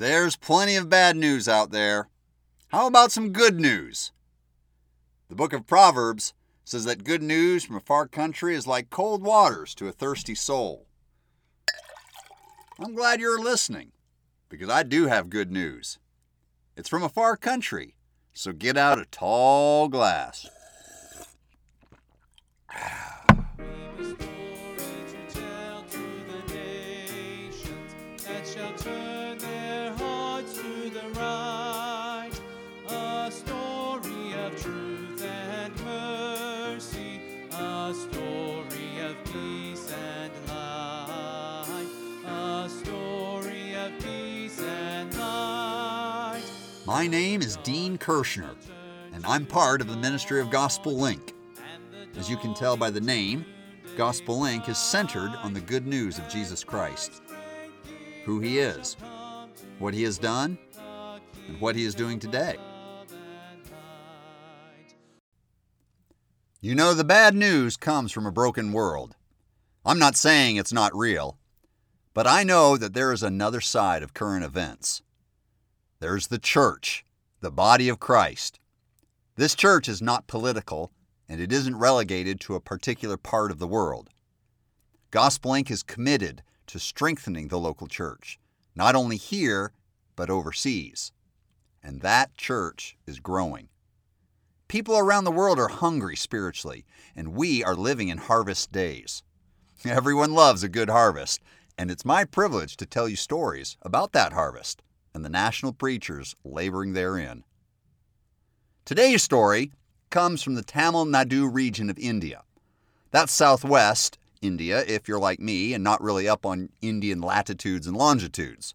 There's plenty of bad news out there. How about some good news? The book of Proverbs says that good news from a far country is like cold waters to a thirsty soul. I'm glad you're listening because I do have good news. It's from a far country, so get out a tall glass. My name is Dean Kirshner, and I'm part of the Ministry of Gospel Link. As you can tell by the name, Gospel Link is centered on the good news of Jesus Christ who He is, what He has done, and what He is doing today. You know, the bad news comes from a broken world. I'm not saying it's not real, but I know that there is another side of current events. There's the church, the body of Christ. This church is not political, and it isn't relegated to a particular part of the world. Gospel Link is committed to strengthening the local church, not only here, but overseas. And that church is growing. People around the world are hungry spiritually, and we are living in harvest days. Everyone loves a good harvest, and it's my privilege to tell you stories about that harvest and the national preachers laboring therein. Today's story comes from the Tamil Nadu region of India. That's southwest India if you're like me and not really up on Indian latitudes and longitudes.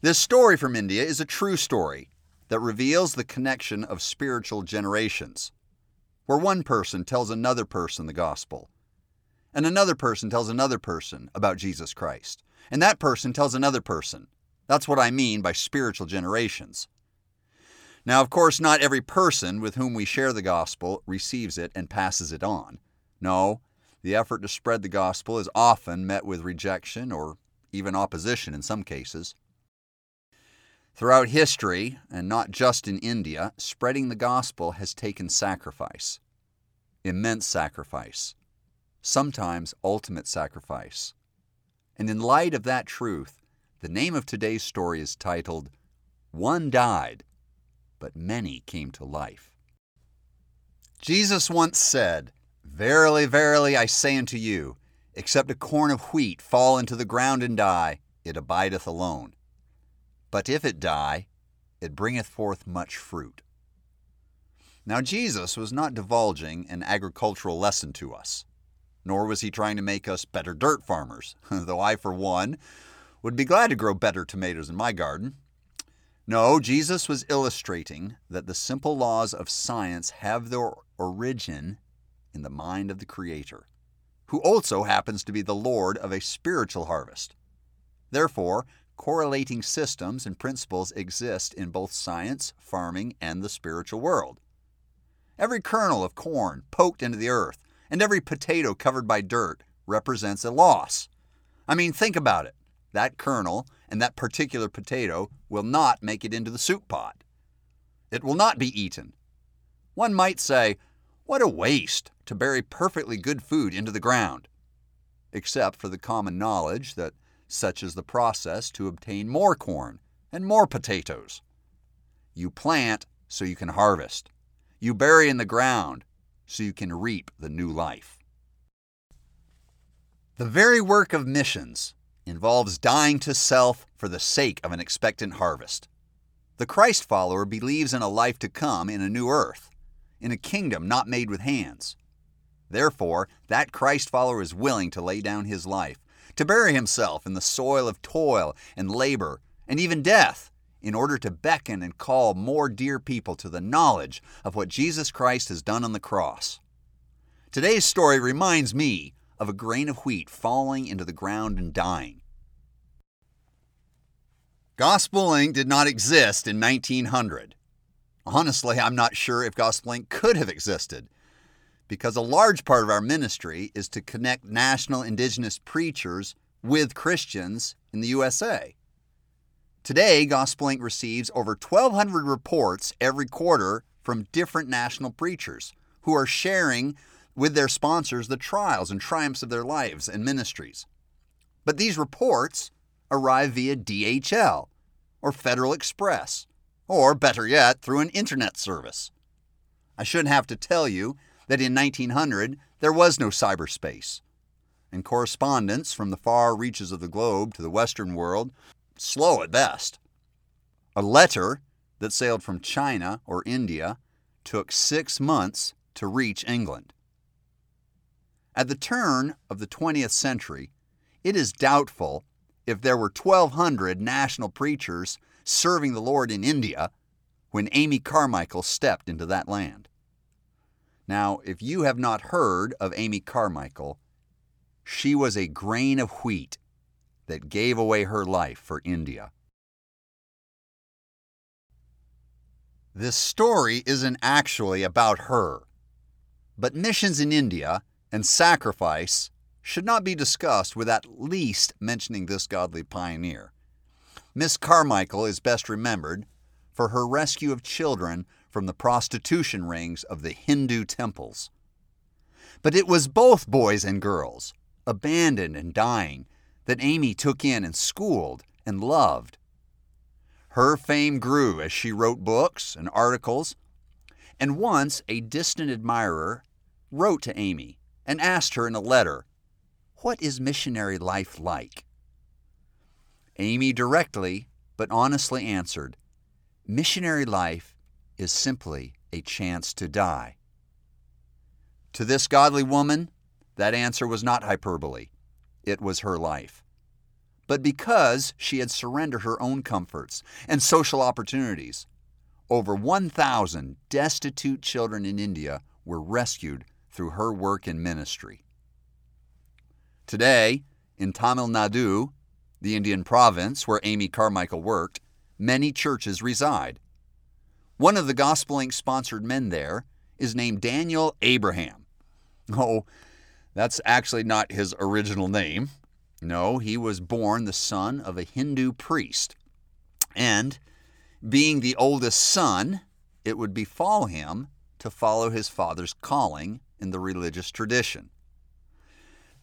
This story from India is a true story that reveals the connection of spiritual generations, where one person tells another person the gospel, and another person tells another person about Jesus Christ, and that person tells another person, that's what I mean by spiritual generations. Now, of course, not every person with whom we share the gospel receives it and passes it on. No, the effort to spread the gospel is often met with rejection or even opposition in some cases. Throughout history, and not just in India, spreading the gospel has taken sacrifice. Immense sacrifice. Sometimes ultimate sacrifice. And in light of that truth, the name of today's story is titled One Died, but Many Came to Life. Jesus once said, Verily, verily, I say unto you, except a corn of wheat fall into the ground and die, it abideth alone. But if it die, it bringeth forth much fruit. Now, Jesus was not divulging an agricultural lesson to us, nor was he trying to make us better dirt farmers, though I, for one, would be glad to grow better tomatoes in my garden. No, Jesus was illustrating that the simple laws of science have their origin in the mind of the Creator, who also happens to be the Lord of a spiritual harvest. Therefore, correlating systems and principles exist in both science, farming, and the spiritual world. Every kernel of corn poked into the earth and every potato covered by dirt represents a loss. I mean, think about it that kernel and that particular potato will not make it into the soup pot. It will not be eaten. One might say, what a waste to bury perfectly good food into the ground, except for the common knowledge that such is the process to obtain more corn and more potatoes. You plant so you can harvest. You bury in the ground so you can reap the new life. The very work of missions involves dying to self for the sake of an expectant harvest. The Christ follower believes in a life to come in a new earth, in a kingdom not made with hands. Therefore, that Christ follower is willing to lay down his life, to bury himself in the soil of toil and labor and even death, in order to beckon and call more dear people to the knowledge of what Jesus Christ has done on the cross. Today's story reminds me of a grain of wheat falling into the ground and dying. Gospel Link did not exist in 1900. Honestly, I'm not sure if Gospel Link could have existed, because a large part of our ministry is to connect national indigenous preachers with Christians in the USA. Today, Gospel Link receives over 1,200 reports every quarter from different national preachers who are sharing with their sponsors the trials and triumphs of their lives and ministries. But these reports arrive via DHL or Federal Express, or better yet, through an internet service. I shouldn't have to tell you that in 1900 there was no cyberspace, and correspondence from the far reaches of the globe to the Western world slow at best. A letter that sailed from China or India took six months to reach England. At the turn of the 20th century, it is doubtful if there were 1,200 national preachers serving the Lord in India when Amy Carmichael stepped into that land. Now, if you have not heard of Amy Carmichael, she was a grain of wheat that gave away her life for India. This story isn't actually about her, but missions in India and sacrifice should not be discussed without at least mentioning this godly pioneer. Miss Carmichael is best remembered for her rescue of children from the prostitution rings of the Hindu temples. But it was both boys and girls, abandoned and dying, that Amy took in and schooled and loved. Her fame grew as she wrote books and articles, and once a distant admirer wrote to Amy and asked her in a letter what is missionary life like? Amy directly but honestly answered Missionary life is simply a chance to die. To this godly woman, that answer was not hyperbole, it was her life. But because she had surrendered her own comforts and social opportunities, over 1,000 destitute children in India were rescued through her work in ministry. Today, in Tamil Nadu, the Indian province where Amy Carmichael worked, many churches reside. One of the Gospel Link sponsored men there is named Daniel Abraham. Oh, that's actually not his original name. No, he was born the son of a Hindu priest. And being the oldest son, it would befall him to follow his father's calling in the religious tradition.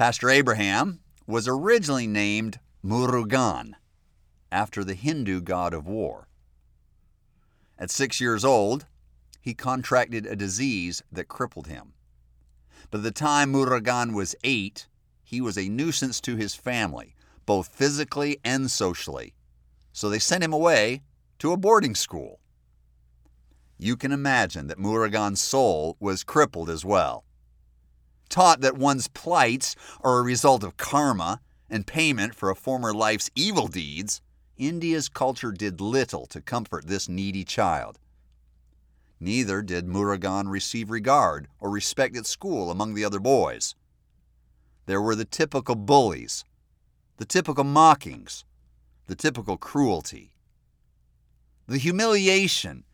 Pastor Abraham was originally named Murugan, after the Hindu god of war. At six years old, he contracted a disease that crippled him. By the time Murugan was eight, he was a nuisance to his family, both physically and socially. So they sent him away to a boarding school. You can imagine that Murugan's soul was crippled as well taught that one's plights are a result of karma and payment for a former life's evil deeds, India's culture did little to comfort this needy child. Neither did Murugan receive regard or respect at school among the other boys. There were the typical bullies, the typical mockings, the typical cruelty. The humiliation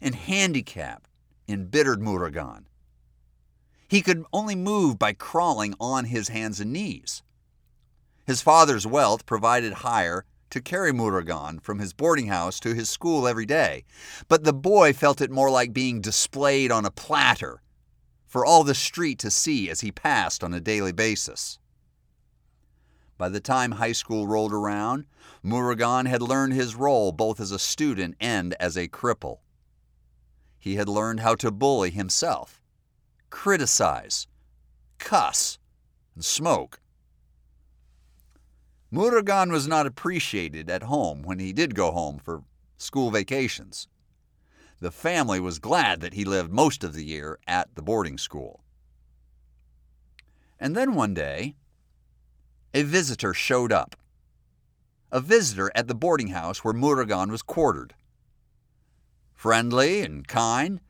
and handicap embittered Murugan. He could only move by crawling on his hands and knees. His father's wealth provided hire to carry Murugan from his boarding house to his school every day, but the boy felt it more like being displayed on a platter for all the street to see as he passed on a daily basis. By the time high school rolled around, Murugan had learned his role both as a student and as a cripple. He had learned how to bully himself criticize, cuss, and smoke. Murugan was not appreciated at home when he did go home for school vacations. The family was glad that he lived most of the year at the boarding school. And then one day, a visitor showed up. A visitor at the boarding house where Murugan was quartered. Friendly and kind,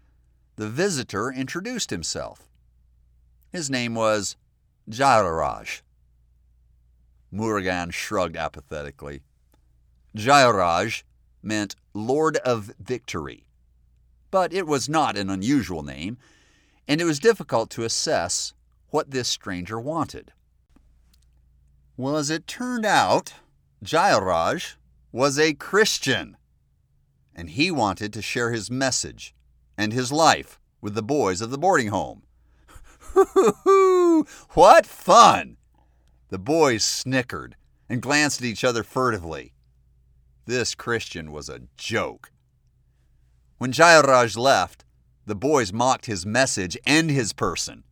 the visitor introduced himself. His name was Jairaj. Murugan shrugged apathetically. Jairaj meant Lord of Victory, but it was not an unusual name, and it was difficult to assess what this stranger wanted. Well, as it turned out, Jairaj was a Christian, and he wanted to share his message and his life with the boys of the boarding home. what fun! The boys snickered and glanced at each other furtively. This Christian was a joke. When Jayaraj left, the boys mocked his message and his person.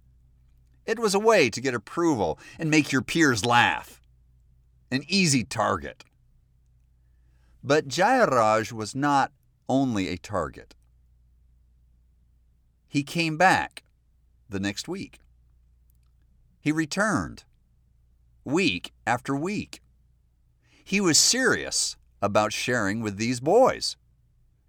It was a way to get approval and make your peers laugh. An easy target. But Jayaraj was not only a target. He came back the next week. He returned week after week. He was serious about sharing with these boys.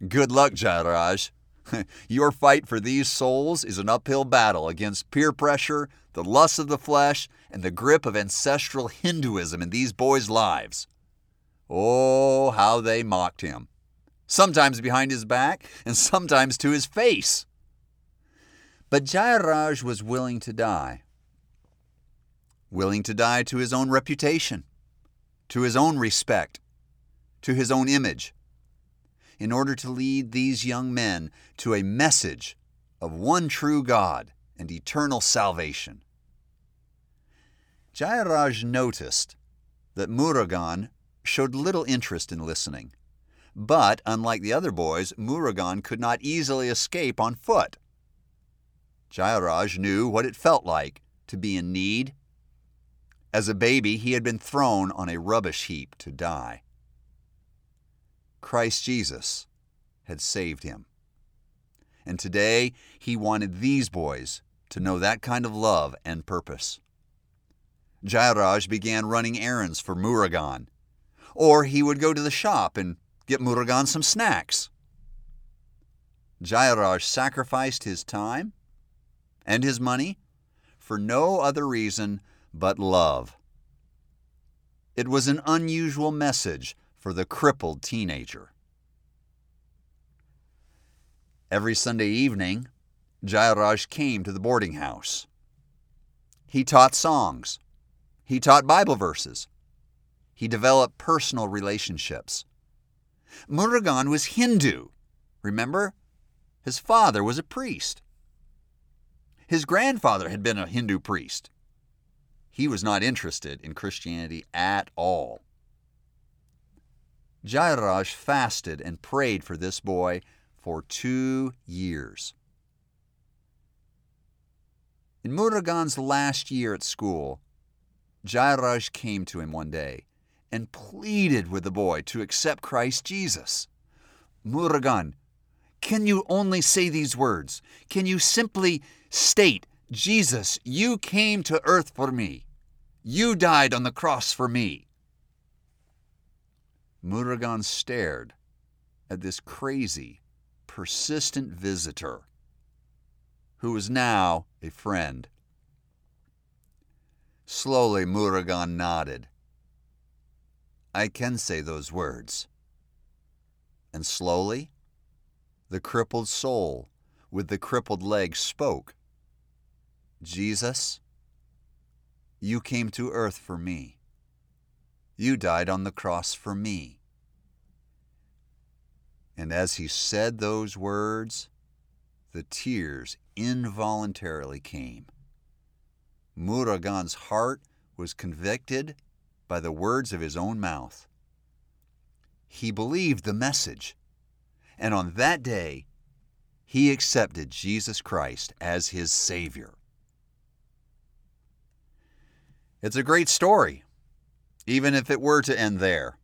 Good luck, Jayaraj. Your fight for these souls is an uphill battle against peer pressure, the lust of the flesh, and the grip of ancestral Hinduism in these boys' lives. Oh, how they mocked him. Sometimes behind his back, and sometimes to his face. But Jayaraj was willing to die. Willing to die to his own reputation, to his own respect, to his own image in order to lead these young men to a message of one true God and eternal salvation. Jayaraj noticed that Murugan showed little interest in listening. But, unlike the other boys, Murugan could not easily escape on foot. Jayaraj knew what it felt like to be in need. As a baby, he had been thrown on a rubbish heap to die. Christ Jesus had saved him. And today he wanted these boys to know that kind of love and purpose. Jayaraj began running errands for Murugan, or he would go to the shop and get Murugan some snacks. Jayaraj sacrificed his time and his money for no other reason but love. It was an unusual message for the crippled teenager. Every Sunday evening, Jayaraj came to the boarding house. He taught songs. He taught Bible verses. He developed personal relationships. Murugan was Hindu. Remember? His father was a priest. His grandfather had been a Hindu priest. He was not interested in Christianity at all. Jayaraj fasted and prayed for this boy for two years. In Murugan's last year at school, Jayaraj came to him one day and pleaded with the boy to accept Christ Jesus. Murugan, can you only say these words? Can you simply state, Jesus, you came to earth for me. You died on the cross for me. Murugan stared at this crazy, persistent visitor who was now a friend. Slowly, Murugan nodded. I can say those words. And slowly, the crippled soul with the crippled leg spoke Jesus, you came to earth for me. You died on the cross for me. And as he said those words, the tears involuntarily came. Murugan's heart was convicted by the words of his own mouth. He believed the message, and on that day, he accepted Jesus Christ as his Savior. It's a great story even if it were to end there.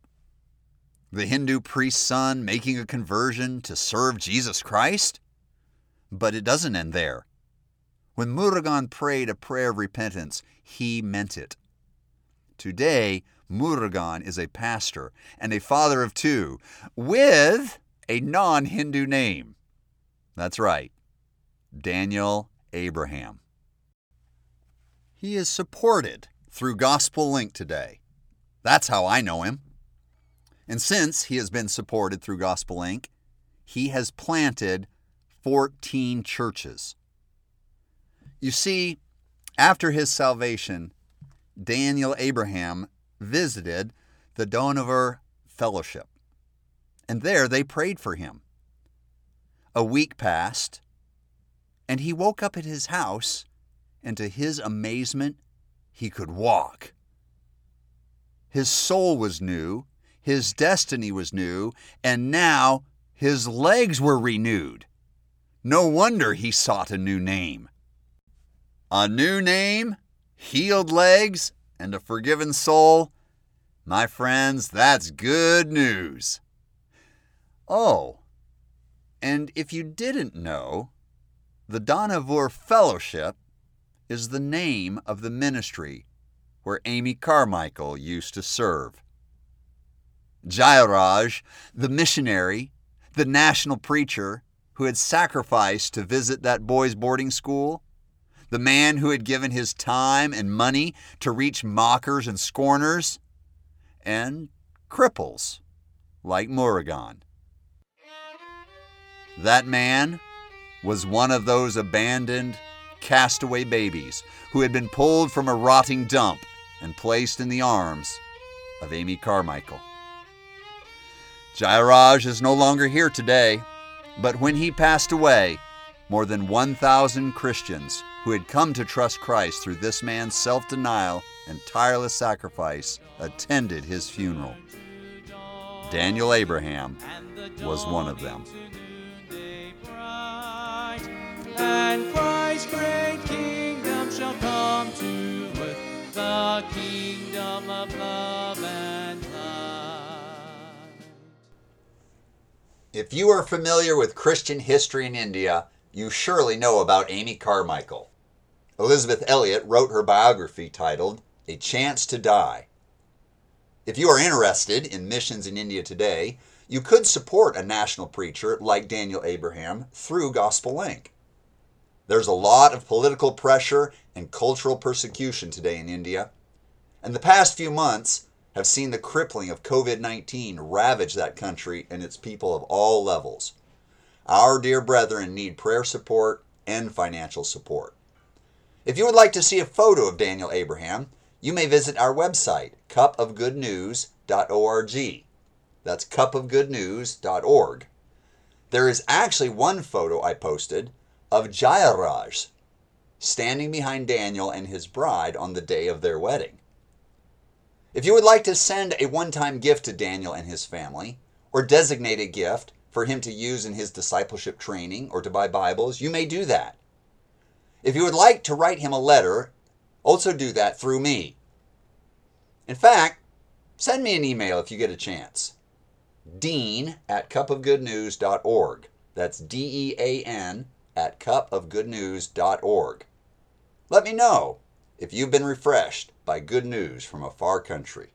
The Hindu priest's son making a conversion to serve Jesus Christ? But it doesn't end there. When Murugan prayed a prayer of repentance, he meant it. Today, Murugan is a pastor and a father of two with a non Hindu name. That's right, Daniel Abraham. He is supported through Gospel Link today. That's how I know him. And since he has been supported through Gospel Link, he has planted 14 churches. You see, after his salvation, Daniel Abraham visited the Dohnavur Fellowship. And there they prayed for him. A week passed, and he woke up at his house, and to his amazement, he could walk. His soul was new, his destiny was new, and now his legs were renewed. No wonder he sought a new name. A new name, healed legs, and a forgiven soul. My friends, that's good news. Oh, and if you didn't know, the Dohnavur Fellowship is the name of the ministry where Amy Carmichael used to serve. Jayaraj, the missionary, the national preacher who had sacrificed to visit that boys' boarding school, the man who had given his time and money to reach mockers and scorners, and cripples like Murugan. That man was one of those abandoned, castaway babies who had been pulled from a rotting dump and placed in the arms of Amy Carmichael. Jayaraj is no longer here today, but when he passed away, more than 1,000 Christians who had come to trust Christ through this man's self denial and tireless sacrifice attended his funeral. Daniel Abraham was one of them. And Christ's great kingdom shall come to earth, the kingdom and. If you are familiar with Christian history in India, you surely know about Amy Carmichael. Elisabeth Elliot wrote her biography titled A Chance to Die. If you are interested in missions in India today, you could support a national preacher like Daniel Abraham through Gospel Link. There's a lot of political pressure and cultural persecution today in India, and the past few months have seen the crippling of COVID 19 ravage that country and its people of all levels. Our dear brethren need prayer support and financial support. If you would like to see a photo of Daniel Abraham, you may visit our website, cupofgoodnews.org. That's cupofgoodnews.org. There is actually one photo I posted of Jayaraj standing behind Daniel and his bride on the day of their wedding. If you would like to send a one time gift to Daniel and his family, or designate a gift for him to use in his discipleship training or to buy Bibles, you may do that. If you would like to write him a letter, also do that through me. In fact, send me an email if you get a chance. Dean at cupofgoodnews.org. That's D E A N at cupofgoodnews.org. Let me know if you've been refreshed by good news from a far country.